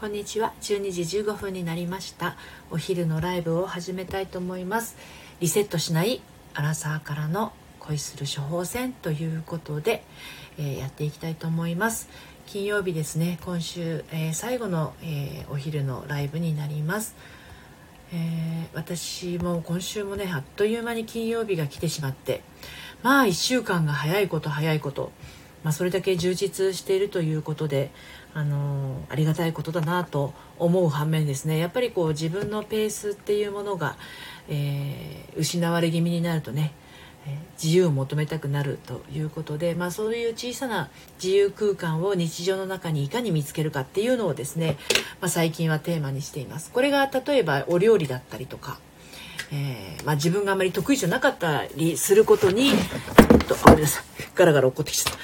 こんにちは。12時15分になりました。お昼のライブを始めたいと思います。リセットしないアラサーからの恋する処方箋ということで、えー、やっていきたいと思います。金曜日ですね。今週、えー、最後の、えー、お昼のライブになります。えー、私も今週もねあっという間に金曜日が来てしまってまあ1週間が早いこと早いこと、まあ、それだけ充実しているということであのありがたいことだなと思う反面ですね。やっぱりこう自分のペースっていうものが、えー、失われ気味になるとね自由を求めたくなるということで、まあ、そういう小さな自由空間を日常の中にいかに見つけるかっていうのをですね、まあ、最近はテーマにしています。これが例えばお料理だったりとか、えー、まあ、自分があまり得意じゃなかったりすることにとあれですガラガラ落っこってきちゃった。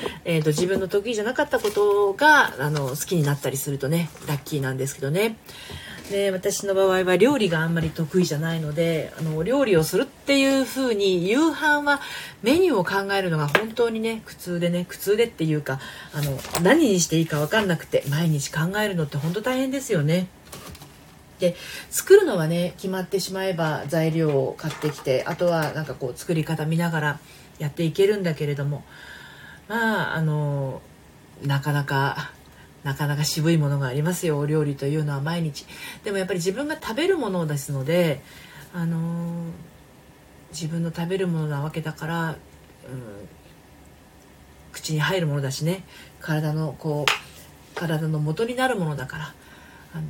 えと自分の得意じゃなかったことがあの好きになったりするとねラッキーなんですけどね。で私の場合は料理があんまり得意じゃないのであの料理をするっていう風に夕飯はメニューを考えるのが本当にね苦痛でね苦痛でっていうかあの何にしていいか分かんなくて毎日考えるのって本当大変ですよね。で作るのはね決まってしまえば材料を買ってきてあとはなんかこう作り方見ながらやっていけるんだけれどもまああのなかなかなかなか渋いものがありますよお料理というのは毎日。でもやっぱり自分が食べるものですのであの、自分の食べるものなわけだから、うん、口に入るものだしね体のこう体の元になるものだからあの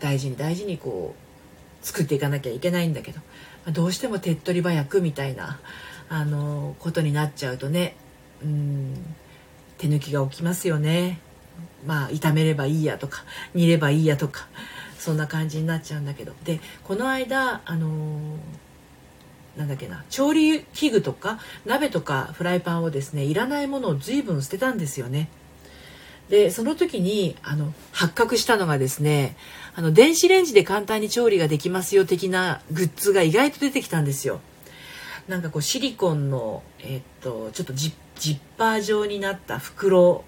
大事に大事にこう作っていかなきゃいけないんだけどどうしても手っ取り早くみたいなあのことになっちゃうとねうん手抜きが起きますよね。まあ炒めればいいやとか煮ればいいやとかそんな感じになっちゃうんだけどでこの間あの、なんだっけな調理器具とか鍋とかフライパンをですねいらないものを随分捨てたんですよね。でその時にあの発覚したのがですねあの電子レンジで簡単に調理ができますよ的なグッズが意外と出てきたんですよ。なんかこうシリコンの、え、っとちょっとジッパー状になった袋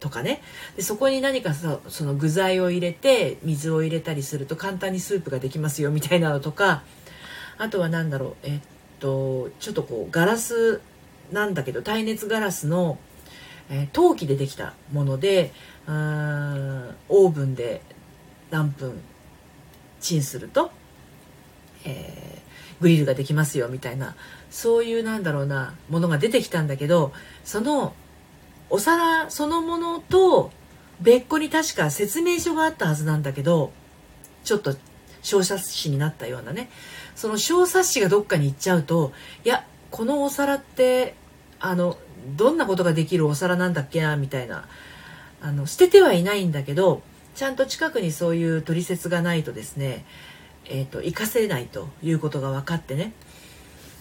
とかねでそこに何かそその具材を入れて水を入れたりすると簡単にスープができますよみたいなのとかあとは何だろうえっとちょっとこうガラスなんだけど耐熱ガラスの、えー、陶器でできたものでオーブンで何分チンすると、えー、グリルができますよみたいなそういうなんだろうなものが出てきたんだけどそのお皿そのものと別個に確か説明書があったはずなんだけどちょっと小冊子になったようなね。その小冊子がどっかに行っちゃうといやこのお皿ってあのどんなことができるお皿なんだっけなみたいな。あの捨ててはいないんだけどちゃんと近くにそういう取説がないとですねえーと、と活かせないということが分かってね。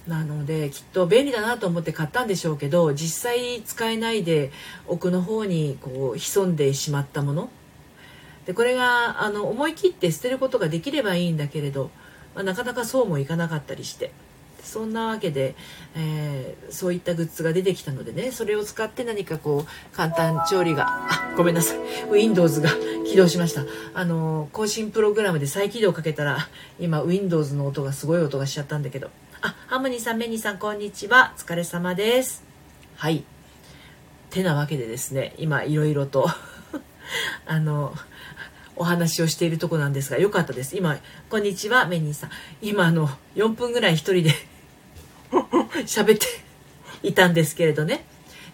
なのできっと便利だなと思って買ったんでしょうけど実際使えないで奥の方にこう潜んでしまったもの。でこれがあの思い切って捨てることができればいいんだけれど、まあ、なかなかそうもいかなかったりして。そんなわけで、えー、そういったグッズが出てきたのでねそれを使って何かこう簡単調理があごめんなさい Windows が 起動しましたあの更新プログラムで再起動かけたら今 Windows の音がすごい音がしちゃったんだけどあ、ハモニーさん、メニーさん、こんにちは。お疲れ様です。はい。てなわけでですね、今、いろいろと あの、お話をしているとこなんですが、よかったです。今、こんにちは、メニーさん。今、あの、4分ぐらい一人で 喋っていたんですけれどね。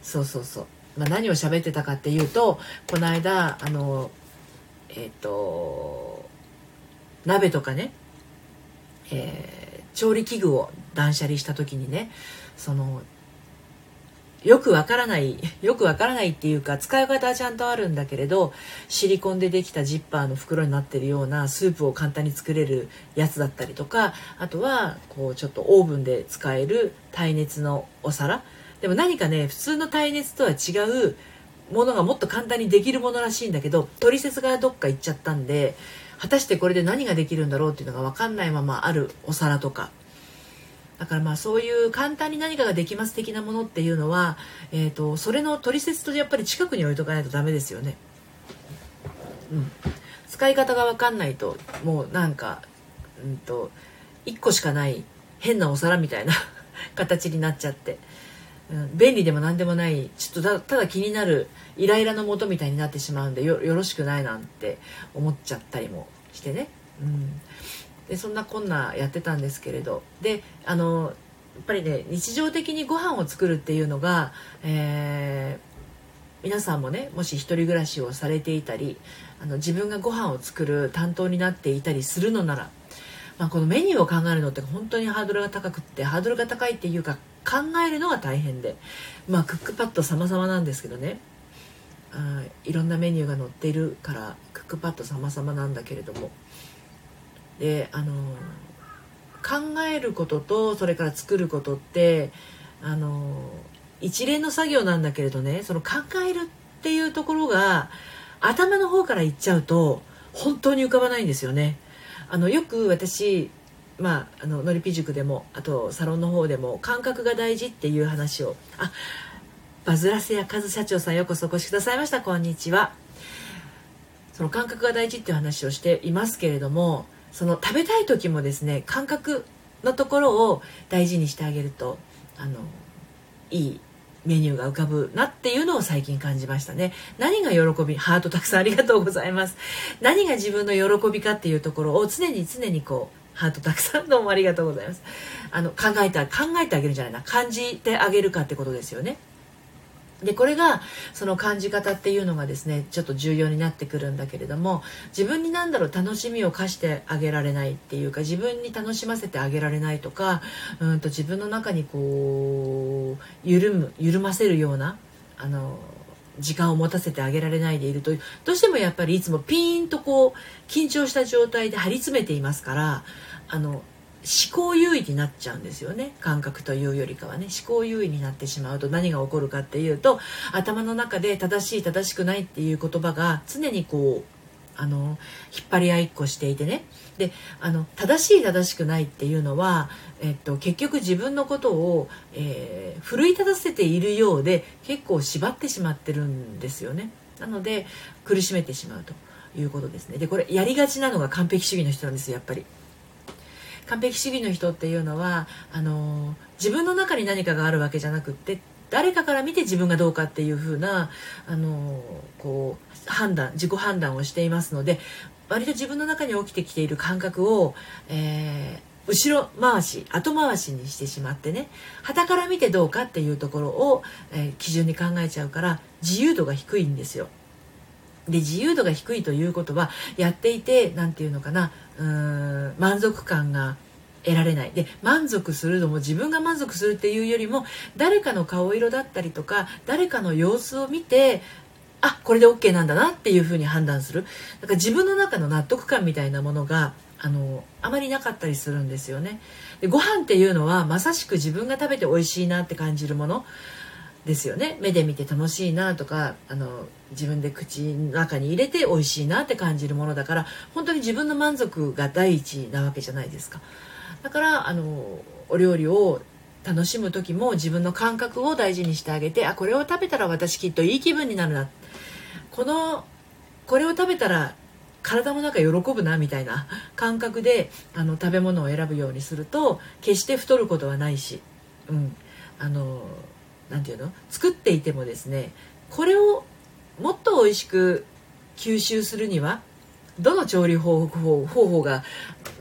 そうそうそう。まあ、何を喋ってたかっていうと、この間、あの、えっ、ー、と、鍋とかね、えー調理器具を断捨離した時にねそのよくわからないよくわからないっていうか使い方はちゃんとあるんだけれどシリコンでできたジッパーの袋になってるようなスープを簡単に作れるやつだったりとかあとはこうちょっとオーブンで使える耐熱のお皿。でも何かね普通の耐熱とは違うものがもっと簡単にできるものらしいんだけど取説がどっか行っちゃったんで果たしてこれで何ができるんだろうっていうのが分かんないままあるお皿とか。だからまあそういう簡単に何かができます的なものっていうのは、えーと、それの取説とやっぱり近くに置いとかないとダメですよね。うん、使い方が分かんないともうなんか、うんと、1個しかない変なお皿みたいな 形になっちゃって、うん、便利でも何でもないちょっとただ気になるイライラのもとみたいになってしまうんでよろしくないなんて思っちゃったりもしてね、うん、でそんなこんなやってたんですけれど。であのやっぱりね日常的にご飯を作るっていうのが、えー、皆さんもねもし一人暮らしをされていたりあの自分がご飯を作る担当になっていたりするのなら、まあ、このメニューを考えるのって本当にハードルが高くってハードルが高いっていうか考えるのが大変で、まあ、クックパッド様々なんですけどね。あいろんなメニューが載っているからクックパッド様々なんだけれども。であの考えることとそれから作ることってあの一連の作業なんだけれどねその考えるっていうところが頭の方からいっちゃうと本当に浮かばないんですよね。あのよく私まあ、あののりぴ塾でもあとサロンの方でも感覚が大事っていう話をあバズらせやカズ社長さんようこそお越しくださいましたこんにちはその感覚が大事っていう話をしていますけれどもその食べたい時もですね感覚のところを大事にしてあげるとあのいいメニューが浮かぶなっていうのを最近感じましたね。何が喜びハートたくさんありがとうございます。何が自分の喜びかっていうところを常に常にこうハートたくさんどうもありがとうございます。あの考えた考えてあげるんじゃないな。感じてあげるかってことですよね。でこれがその感じ方っていうのがですねちょっと重要になってくるんだけれども自分に何だろう楽しみを課してあげられないっていうか自分に楽しませてあげられないとかうんと自分の中にこう緩む緩ませるようなあの時間を持たせてあげられないでいるとどうしてもやっぱりいつもピーンとこう緊張した状態で張り詰めていますからあの思考優位になっちゃうんですよね。感覚というよりかはね。思考優位になってしまうと何が起こるかっていうと頭の中で正しい正しくないっていう言葉が常にこうあの引っ張り合いっこしていてね。であの正しい正しくないっていうのは、えっと、結局自分のことを、えー、奮い立たせているようで結構縛ってしまってるんですよね。なので苦しめてしまうということですね。でこれやりがちなのが完璧主義の人なんですよやっぱり。完璧主義の人っていうのはあの自分の中に何かがあるわけじゃなくって誰かから見て自分がどうかっていう風なあのこう判断自己判断をしていますので割と自分の中に起きてきている感覚を、えー、後ろ回し後回しにしてしまってね旗から見てどうかっていうところを、えー、基準に考えちゃうから自由度が低いんですよ。で自由度が低いということはやっていて何て言うのかなうーん満足感が得られない。で満足するのも自分が満足するっていうよりも誰かの顔色だったりとか誰かの様子を見てあこれで OK なんだなっていうふうに判断する。だから自分の中の納得感みたいなものがあのあまりなかったりするんですよね。でご飯っていうのはまさしく自分が食べて美味しいなって感じるもの。ですよね。目で見て楽しいなとかあの自分で口の中に入れて美味しいなって感じるものだから本当に自分の満足が第一なわけじゃないですか。だからあのお料理を楽しむ時も自分の感覚を大事にしてあげてあこれを食べたら私きっといい気分になるな。このこれを食べたら体の中喜ぶなみたいな 感覚であの食べ物を選ぶようにすると決して太ることはないし、うん、あの何て言うの？作っていてもですねこれをもっと美味しく吸収するにはどの調理方法方法が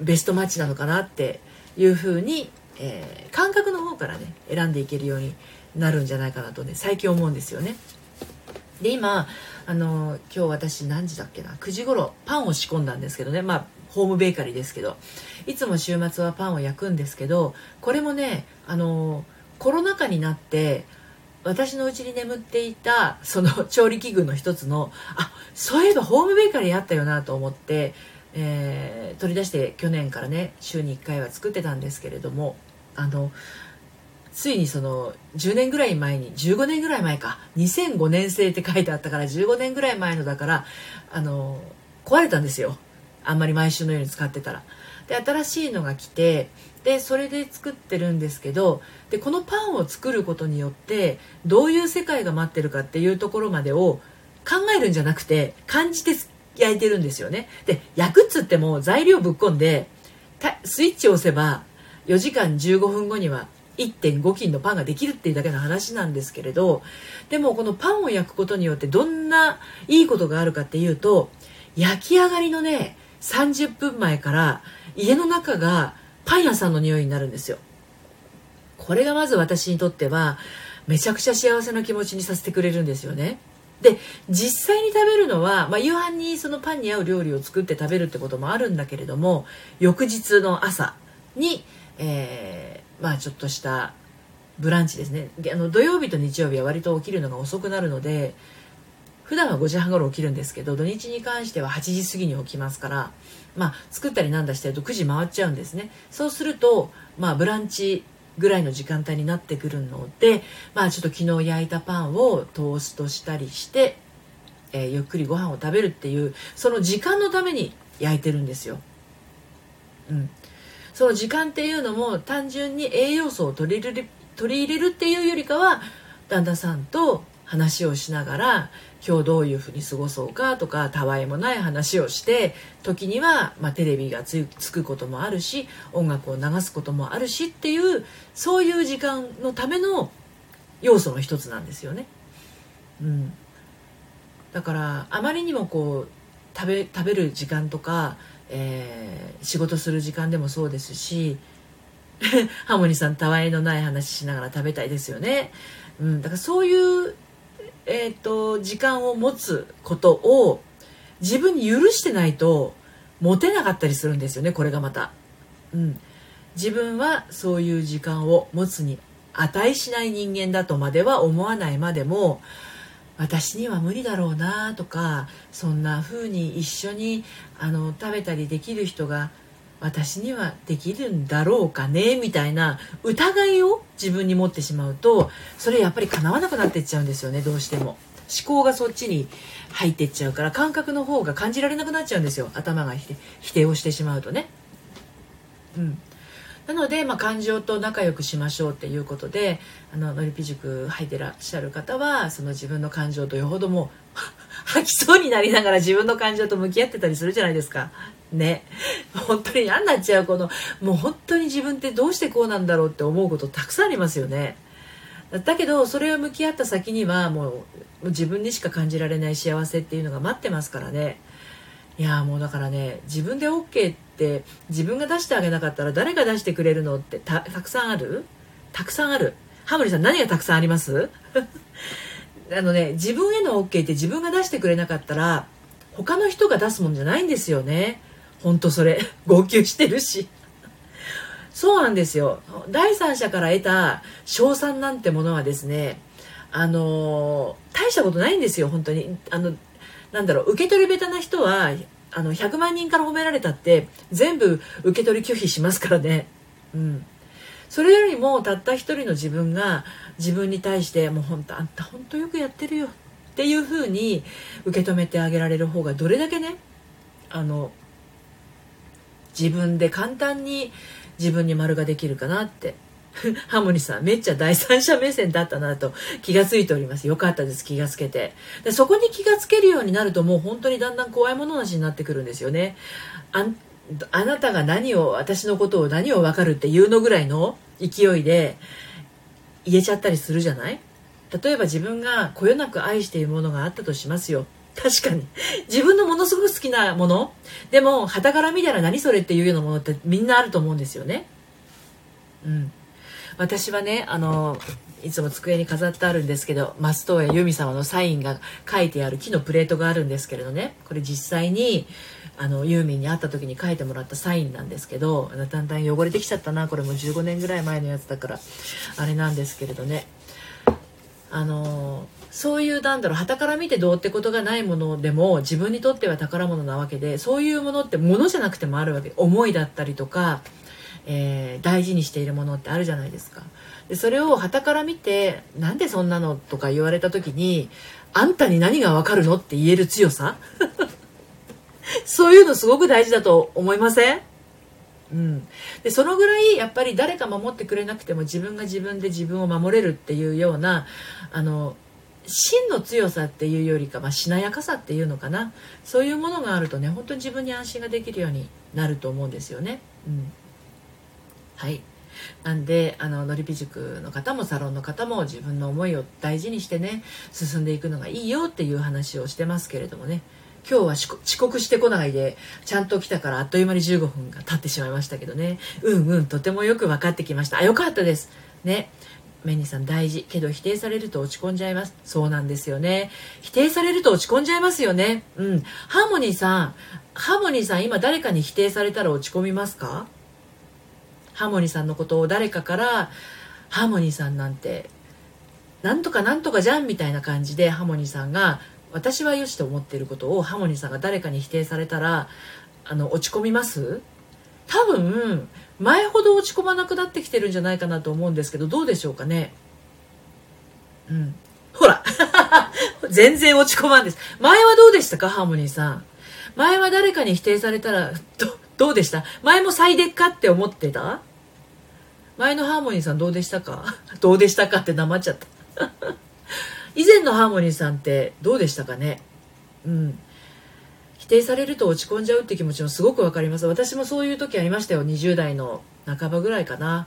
ベストマッチなのかなっていうふうに、えー、感覚の方からね選んでいけるようになるんじゃないかなとね最近思うんですよね。で今あの今日私何時だっけな？9時頃パンを仕込んだんですけどね。まあホームベーカリーですけど。いつも週末はパンを焼くんですけどこれもねあのコロナ禍になって私のうちに眠っていたその 調理器具の一つのあそういえばホームベーカリーあったよなと思って、えー、取り出して去年からね週に1回は作ってたんですけれどもあのついにその10年ぐらい前に15年ぐらい前か2005年生って書いてあったから15年ぐらい前のだからあの壊れたんですよあんまり毎週のように使ってたら。で新しいのが来てでそれで作ってるんですけどでこのパンを作ることによってどういう世界が待ってるかっていうところまでを考えるんじゃなくて感じて焼いてるんですよね。で焼くっつっても材料ぶっ込んでスイッチを押せば4時間15分後には1.5斤のパンができるっていうだけの話なんですけれどでもこのパンを焼くことによってどんないいことがあるかっていうと焼き上がりのね30分前から家の中がパン屋さんの匂いになるんですよ。これがまず私にとってはめちゃくちゃ幸せな気持ちにさせてくれるんですよね。で実際に食べるのは、まあ、夕飯にそのパンに合う料理を作って食べるってこともあるんだけれども翌日の朝に、えー、まあちょっとしたブランチですね。あの土曜日と日曜日は割と起きるのが遅くなるので普段は5時半頃起きるんですけど土日に関しては8時過ぎに起きますからまあ作ったりなんだしてると9時回っちゃうんですねそうするとまあブランチぐらいの時間帯になってくるのでまあちょっと昨日焼いたパンをトーストしたりして、えー、ゆっくりご飯を食べるっていうその時間のために焼いてるんですよ。うん、その時間っていうのも単純に栄養素を取り入れる取り入れるっていうよりかは旦那さんと話をしながら今日どういうふうに過ごそうかとかたわいもない話をして時には、まあ、テレビがつくこともあるし音楽を流すこともあるしっていうそういう時間のための要素の一つなんですよね。うん、だからあまりにもこう食べ食べる時間とか、えー、仕事する時間でもそうですし ハモニさんたわいのない話しながら食べたいですよね。うん、だからそういうえーと、時間を持つことを自分に許してないと持てなかったりするんですよねこれがまた、うん、自分はそういう時間を持つに値しない人間だとまでは思わないまでも私には無理だろうなとかそんな風に一緒にあの食べたりできる人が私にはできるんだろうかねみたいな疑いを自分に持ってしまうとそれやっぱり叶わなくなってっちゃうんですよねどうしても。思考がそっちに入ってっちゃうから感覚の方が感じられなくなっちゃうんですよ。頭が否定をしてしまうとね。うん。なので、まあ、感情と仲良くしましょうっていうことであののりぴ塾入ってらっしゃる方はその自分の感情とよほども吐きそうになりながら自分の感情と向き合ってたりするじゃないですか。ね。本当に嫌になっちゃうこのもう本当に自分ってどうしてこうなんだろうって思うことたくさんありますよね。だけどそれを向き合った先にはもう自分にしか感じられない幸せっていうのが待ってますからね。いやもうだからね自分で OK って自分が出してあげなかったら誰が出してくれるのってたくさんある？たくさんあるハモリさん何がたくさんあります？あのね自分への OK って自分が出してくれなかったら他の人が出すもんじゃないんですよねほんとそれ 号泣してるし。そうなんですよ。第三者から得た賞賛なんてものはですねあの大したことないんですよ本当に。あのなんだろう受け取り下手な人はあの100万人から褒められたって全部受け取り拒否しますからね。うん。それよりもたった一人の自分が自分に対してもう本当あんた本当よくやってるよっていうふうに受け止めてあげられる方がどれだけねあの自分で簡単に自分に丸ができるかなって。ハモニさんめっちゃ第三者目線だったなと気がついております。よかったです。気がつけて。でそこに気がつけるようになるともう本当にだんだん怖いものなしになってくるんですよね。ああなたが何を私のことを何を分かるっていうのぐらいの勢いで言えちゃったりするじゃない？例えば自分がこよなく愛しているものがあったとしますよ。確かに。自分のものすごく好きなもの？でも傍から見たら何それっていうようなものってみんなあると思うんですよね。うん。私はねあのいつも机に飾ってあるんですけど松任谷由実様のサインが書いてある木のプレートがあるんですけれどね。これ実際にあのユーミンに会った時に書いてもらったサインなんですけどだんだん汚れてきちゃったな。これも15年ぐらい前のやつだからあれなんですけれどね。あのそういうなんだろう旗から見てどうってことがないものでも自分にとっては宝物なわけでそういうものってものじゃなくてもあるわけ。思いだったりとか、えー、大事にしているものってあるじゃないですか。でそれを旗から見てなんでそんなのとか言われた時にあんたに何がわかるのって言える強さ？そういうのすごく大事だと思いません？うん、でそのぐらいやっぱり誰か守ってくれなくても自分が自分で自分を守れるっていうようなあの真の強さっていうよりか、まあ、しなやかさっていうのかな。そういうものがあるとね本当に自分に安心ができるようになると思うんですよね。うん、はい。なんであののりぴ塾の方もサロンの方も自分の思いを大事にしてね進んでいくのがいいよっていう話をしてますけれどもね。今日は遅刻してこないでちゃんと来たからあっという間に15分が経ってしまいましたけどね。うんうんとてもよく分かってきました。あよかったです。ね。メニーさん大事。けど否定されると落ち込んじゃいます。そうなんですよね。否定されると落ち込んじゃいますよね。うん。ハーモニーさんハーモニーさん今誰かに否定されたら落ち込みますか？ハーモニーさんのことを誰かからハーモニーさんなんてなんとかなんとかじゃんみたいな感じでハーモニーさんが私はよしと思っていることをハーモニーさんが誰かに否定されたらあの落ち込みます？多分前ほど落ち込まなくなってきてるんじゃないかなと思うんですけどどうでしょうかね？うん。ほら。全然落ち込まんです。前はどうでしたか？ハーモニーさん。前は誰かに否定されたら どどうでした？前も最でっかって思ってた？前のハーモニーさんどうでしたか？どうでしたかって黙っちゃった。以前のハーモニーさんってどうでしたかね？うん。否定されると落ち込んじゃうって気持ちもすごくわかります。私もそういう時ありましたよ。20代の半ばぐらいかな。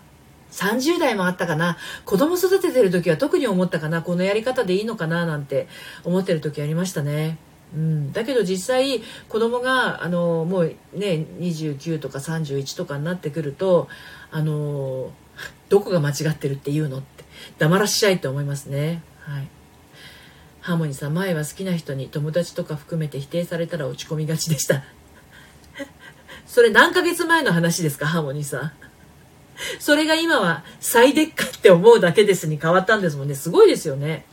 30代もあったかな。子供育ててる時は特に思ったかな。このやり方でいいのかななんて思ってる時ありましたね。うん、だけど実際子供があのもうね29とか31とかになってくるとあのどこが間違ってるっていうのって黙らしちゃいと思いますね。はい。ハーモニーさん前は好きな人に友達とか含めて否定されたら落ち込みがちでした。それ何ヶ月前の話ですかハーモニーさん。それが今は最でっかって思うだけですに変わったんですもんね。すごいですよね。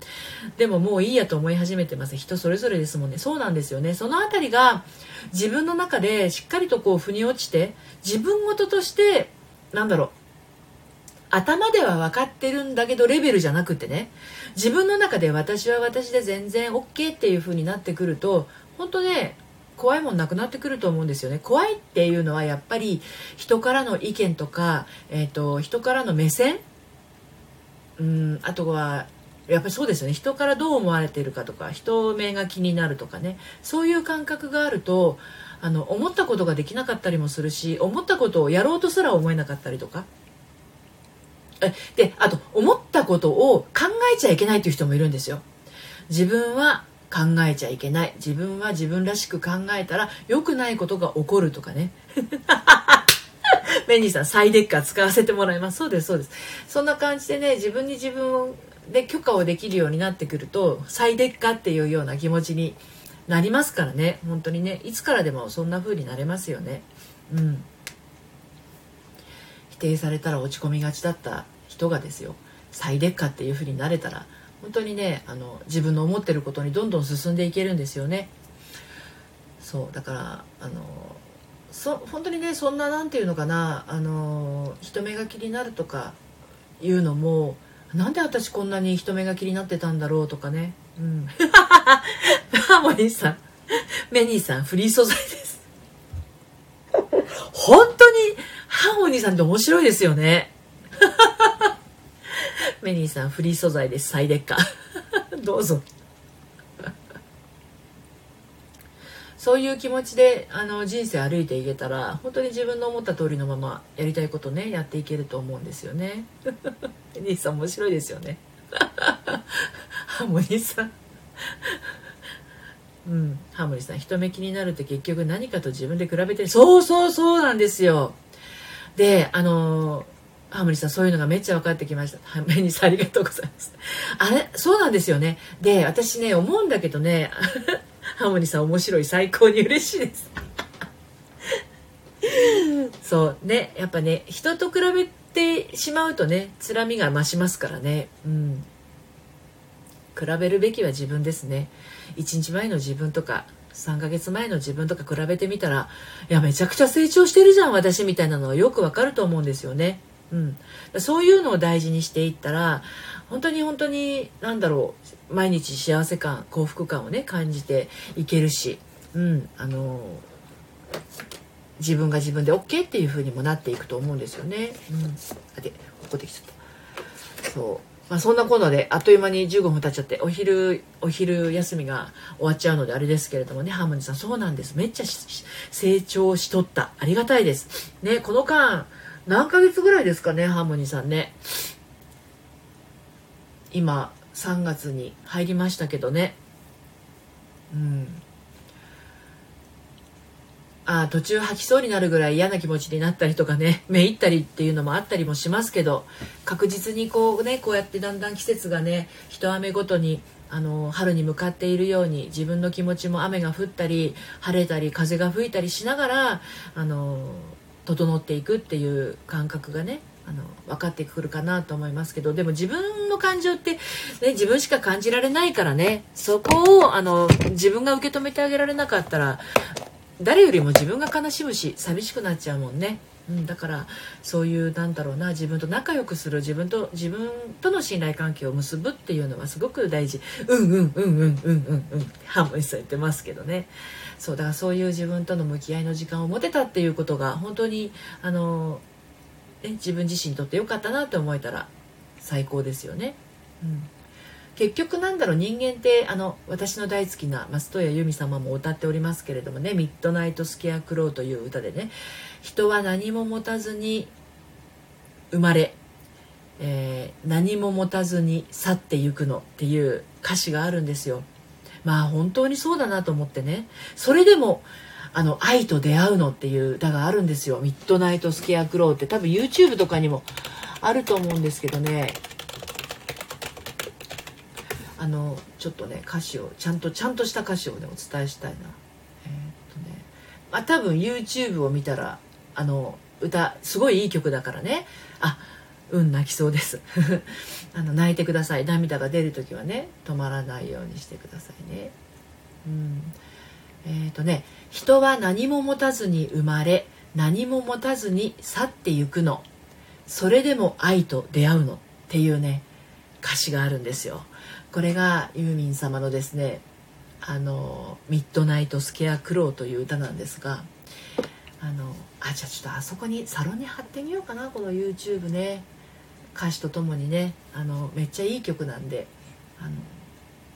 でももういいやと思い始めてます。人それぞれですもんね。そうなんですよね。その辺りが自分の中でしっかりとこう腑に落ちて自分事としてなんだろう頭では分かってるんだけどレベルじゃなくてね自分の中で私は私で全然 OK っていう風になってくると本当ね怖いもんなくなってくると思うんですよね。怖いっていうのはやっぱり人からの意見とか、えーと、人からの目線？うんあとはやっぱりそうですよね。人からどう思われてるかとか人目が気になるとかね。そういう感覚があるとあの思ったことができなかったりもするし思ったことをやろうとすら思えなかったりとか。であと思ったことを考えちゃいけないという人もいるんですよ。自分は考えちゃいけない。自分は自分らしく考えたら良くないことが起こるとかね。メニーさんサイデッカー使わせてもらいます。そうですそうです。そんな感じでね自分に自分で許可をできるようになってくるとサイデッカっていうような気持ちになりますからね。本当にねいつからでもそんな風になれますよね。うん。否定されたら落ち込みがちだった人がですよ再劣化っていう風になれたら本当にねあの自分の思ってることにどんどん進んでいけるんですよね。そうだからあのそ本当にねそんな何て言うのかなあの人目が気になるとかいうのもなんで私こんなに人目が気になってたんだろうとかね。うん。ハ ーモニーさん。メニーさんフリー素材です。本当にハーモニーさんって面白いですよね。メニーさん、フリー素材です。最劣化。どうぞ。そういう気持ちであの人生歩いていけたら本当に自分の思った通りのままやりたいことねやっていけると思うんですよね。メニーさん面白いですよね。ハーモニーさん。うん、ハーモニーさん人目気になるって結局何かと自分で比べてそうそうそうなんですよであのハーモニーさんそういうのがめっちゃ分かってきました。メニさんありがとうございます。あれ？そうなんですよね。で、私ね、思うんだけどね、ハーモニーさん面白い、最高に嬉しいです。そうね、やっぱね、人と比べてしまうとね、つらみが増しますからね。うん。比べるべきは自分ですね。1日前の自分とか、3ヶ月前の自分とか比べてみたらいやめちゃくちゃ成長してるじゃん私みたいなのはよくわかると思うんですよね。うん、そういうのを大事にしていったら本当に本当に何だろう毎日幸せ感幸福感をね感じていけるし、うん、あの自分が自分で OK っていう風にもなっていくと思うんですよね。うん、あでここできちゃったそうまあ、そんなこんなであっという間に15分経っちゃってお昼お昼休みが終わっちゃうのであれですけれどもねハーモニーさんそうなんです。めっちゃ成長しとった。ありがたいです。ねこの間何ヶ月ぐらいですかねハーモニーさんね。今3月に入りましたけどね。うん。あ途中吐きそうになるぐらい嫌な気持ちになったりとかね めいったりっていうのもあったりもしますけど確実にこうねこうやってだんだん季節がね一雨ごとにあの春に向かっているように自分の気持ちも雨が降ったり晴れたり風が吹いたりしながらあの整っていくっていう感覚がねあの分かってくるかなと思いますけどでも自分の感情って、ね、自分しか感じられないからねそこをあの自分が受け止めてあげられなかったら誰よりも自分が悲しむし寂しくなっちゃうもんね、うん、だからそういうなんだろうな自分と仲良くする自分と自分との信頼関係を結ぶっていうのはすごく大事。うんうんうんうんうんうんうん。ハーモニさん言ってますけどね。そうだからそういう自分との向き合いの時間を持てたっていうことが本当にあの、ね、自分自身にとってよかったなって思えたら最高ですよね。うん。結局なんだろう人間ってあの私の大好きな松任谷由実様も歌っておりますけれどもね「ミッドナイトスケアクロー」という歌でね「人は何も持たずに生まれ、えー、何も持たずに去ってゆくの」っていう歌詞があるんですよ。まあ本当にそうだなと思ってね。それでもあの愛と出会うのっていう歌があるんですよ「ミッドナイトスケアクロー」って。多分 YouTube とかにもあると思うんですけどね。あのちょっとね歌詞をちゃんとちゃんとした歌詞をねお伝えしたいな。えー、っとねまあ多分 YouTube を見たらあの歌すごいいい曲だからね。あうん泣きそうです。あの泣いてください。涙が出る時はね止まらないようにしてくださいね。うん。えー、っとね人は何も持たずに生まれ何も持たずに去ってゆくの。それでも愛と出会うのっていうね歌詞があるんですよ。これがユーミン様のですねあの「ミッドナイトスケアクロー」という歌なんですがあのあじゃあちょっとあそこにサロンに貼ってみようかなこの YouTube ね。歌詞とともにねあのめっちゃいい曲なんであの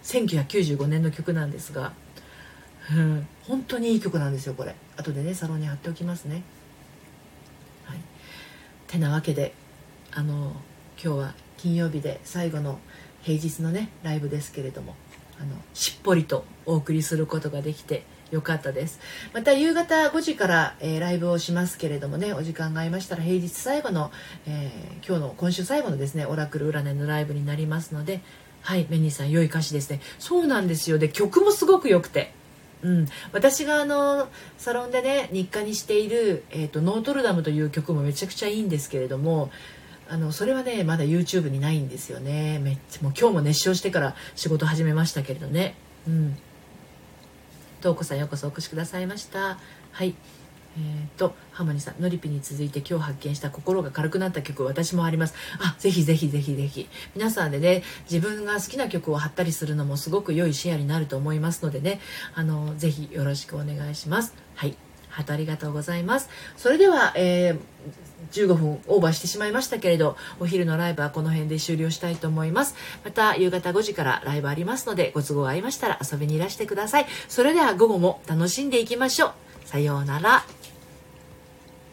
1995年の曲なんですが、うん、本当にいい曲なんですよこれ。後でねサロンに貼っておきますね。はい。てなわけであの今日は金曜日で最後の平日のねライブですけれどもあのしっぽりとお送りすることができてよかったです。また夕方5時から、えー、ライブをしますけれどもねお時間が合いましたら平日最後の、えー、今日の今週最後のですねオラクル占いのライブになりますのではいメニーさん良い歌詞ですね。そうなんですよ。で曲もすごく良くて。うん、私があのサロンでね日課にしている、えーと「ノートルダム」という曲もめちゃくちゃいいんですけれどもあのそれはねまだ YouTube にないんですよねめっちゃもう今日も熱唱してから仕事始めましたけれどねうん東子さんようこそお越しくださいましたはいえーと、ハモニさん、のりぴに続いて今日発見した心が軽くなった曲私もあります。あ、ぜひぜひぜひぜひ。皆さんでね、自分が好きな曲を貼ったりするのもすごく良いシェアになると思いますのでね、あの、ぜひよろしくお願いします。はい。ハートありがとうございます。それでは、えー15分オーバーしてしまいましたけれどお昼のライブはこの辺で終了したいと思います。また夕方5時からライブありますのでご都合合いましたら遊びにいらしてください。それでは午後も楽しんでいきましょう。さようなら。